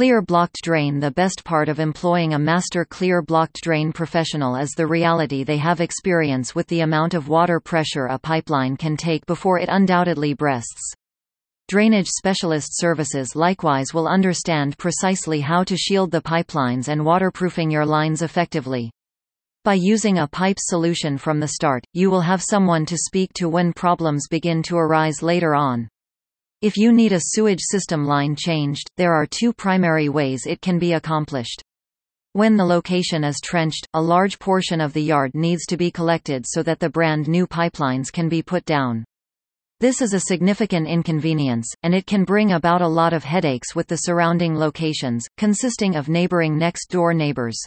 Clear blocked drain The best part of employing a master clear blocked drain professional is the reality they have experience with the amount of water pressure a pipeline can take before it undoubtedly breasts. Drainage specialist services likewise will understand precisely how to shield the pipelines and waterproofing your lines effectively. By using a pipe solution from the start, you will have someone to speak to when problems begin to arise later on. If you need a sewage system line changed, there are two primary ways it can be accomplished. When the location is trenched, a large portion of the yard needs to be collected so that the brand new pipelines can be put down. This is a significant inconvenience, and it can bring about a lot of headaches with the surrounding locations, consisting of neighboring next-door neighbors.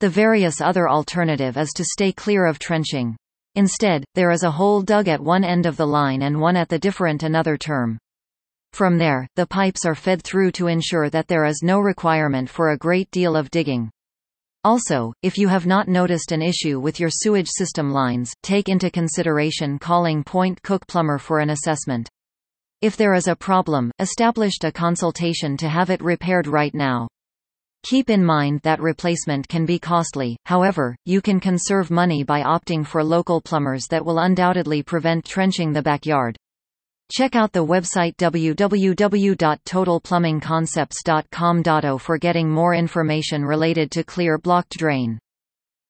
The various other alternative is to stay clear of trenching. Instead, there is a hole dug at one end of the line and one at the different another term. From there, the pipes are fed through to ensure that there is no requirement for a great deal of digging. Also, if you have not noticed an issue with your sewage system lines, take into consideration calling Point Cook Plumber for an assessment. If there is a problem, established a consultation to have it repaired right now. Keep in mind that replacement can be costly, however, you can conserve money by opting for local plumbers that will undoubtedly prevent trenching the backyard. Check out the website www.totalplumbingconcepts.com.au for getting more information related to clear blocked drain.